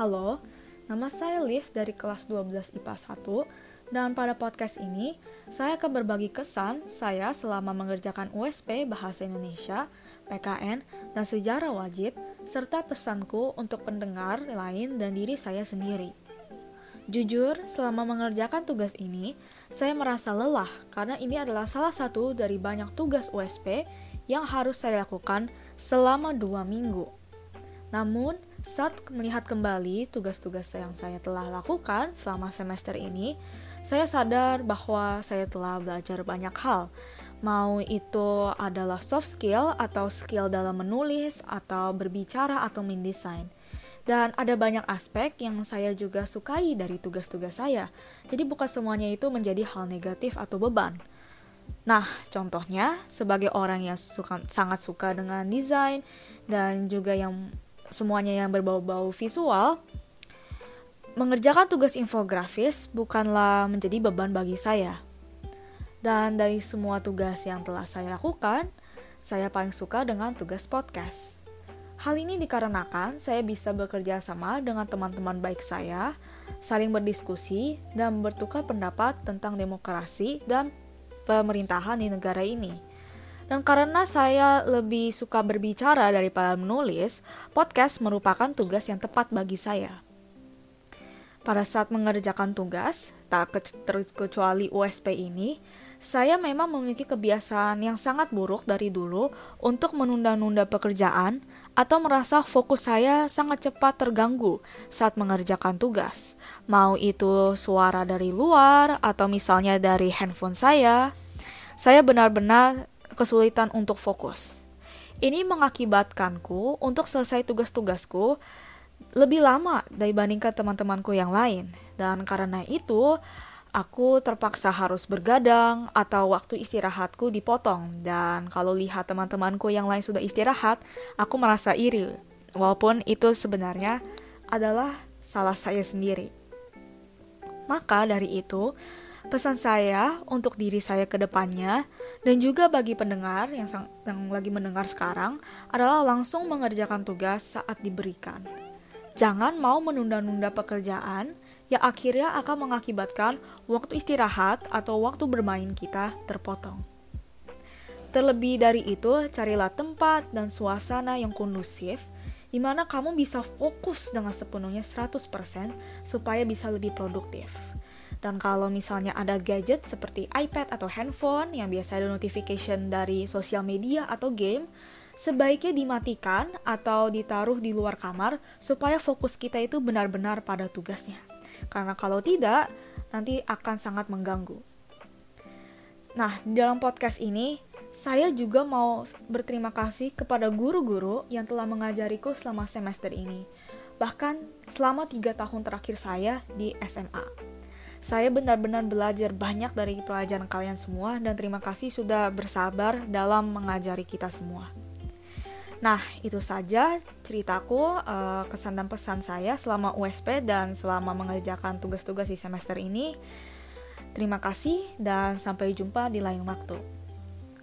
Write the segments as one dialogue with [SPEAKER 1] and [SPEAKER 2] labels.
[SPEAKER 1] Halo, nama saya Liv dari kelas 12 IPA 1 dan pada podcast ini saya akan berbagi kesan saya selama mengerjakan USP Bahasa Indonesia, PKN, dan sejarah wajib serta pesanku untuk pendengar lain dan diri saya sendiri. Jujur, selama mengerjakan tugas ini, saya merasa lelah karena ini adalah salah satu dari banyak tugas USP yang harus saya lakukan selama dua minggu. Namun, saat melihat kembali tugas-tugas yang saya telah lakukan selama semester ini, saya sadar bahwa saya telah belajar banyak hal. Mau itu adalah soft skill atau skill dalam menulis atau berbicara atau mendesain. Dan ada banyak aspek yang saya juga sukai dari tugas-tugas saya. Jadi bukan semuanya itu menjadi hal negatif atau beban. Nah, contohnya sebagai orang yang suka, sangat suka dengan desain dan juga yang semuanya yang berbau-bau visual, mengerjakan tugas infografis bukanlah menjadi beban bagi saya. Dan dari semua tugas yang telah saya lakukan, saya paling suka dengan tugas podcast. Hal ini dikarenakan saya bisa bekerja sama dengan teman-teman baik saya, saling berdiskusi, dan bertukar pendapat tentang demokrasi dan pemerintahan di negara ini. Dan karena saya lebih suka berbicara daripada menulis, podcast merupakan tugas yang tepat bagi saya. Pada saat mengerjakan tugas, tak terkecuali USP ini, saya memang memiliki kebiasaan yang sangat buruk dari dulu untuk menunda-nunda pekerjaan atau merasa fokus saya sangat cepat terganggu saat mengerjakan tugas. Mau itu suara dari luar atau misalnya dari handphone saya, saya benar-benar kesulitan untuk fokus. Ini mengakibatkanku untuk selesai tugas-tugasku lebih lama dibandingkan teman-temanku yang lain. Dan karena itu, aku terpaksa harus bergadang atau waktu istirahatku dipotong. Dan kalau lihat teman-temanku yang lain sudah istirahat, aku merasa iri. Walaupun itu sebenarnya adalah salah saya sendiri. Maka dari itu, Pesan saya untuk diri saya ke depannya dan juga bagi pendengar yang, yang lagi mendengar sekarang adalah langsung mengerjakan tugas saat diberikan. Jangan mau menunda-nunda pekerjaan yang akhirnya akan mengakibatkan waktu istirahat atau waktu bermain kita terpotong. Terlebih dari itu, carilah tempat dan suasana yang kondusif di mana kamu bisa fokus dengan sepenuhnya 100% supaya bisa lebih produktif. Dan kalau misalnya ada gadget seperti iPad atau handphone yang biasa ada notification dari sosial media atau game, sebaiknya dimatikan atau ditaruh di luar kamar supaya fokus kita itu benar-benar pada tugasnya. Karena kalau tidak, nanti akan sangat mengganggu. Nah, di dalam podcast ini, saya juga mau berterima kasih kepada guru-guru yang telah mengajariku selama semester ini. Bahkan selama tiga tahun terakhir saya di SMA. Saya benar-benar belajar banyak dari pelajaran kalian semua dan terima kasih sudah bersabar dalam mengajari kita semua. Nah, itu saja ceritaku, uh, kesan dan pesan saya selama USP dan selama mengerjakan tugas-tugas di semester ini. Terima kasih dan sampai jumpa di lain waktu.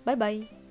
[SPEAKER 1] Bye bye.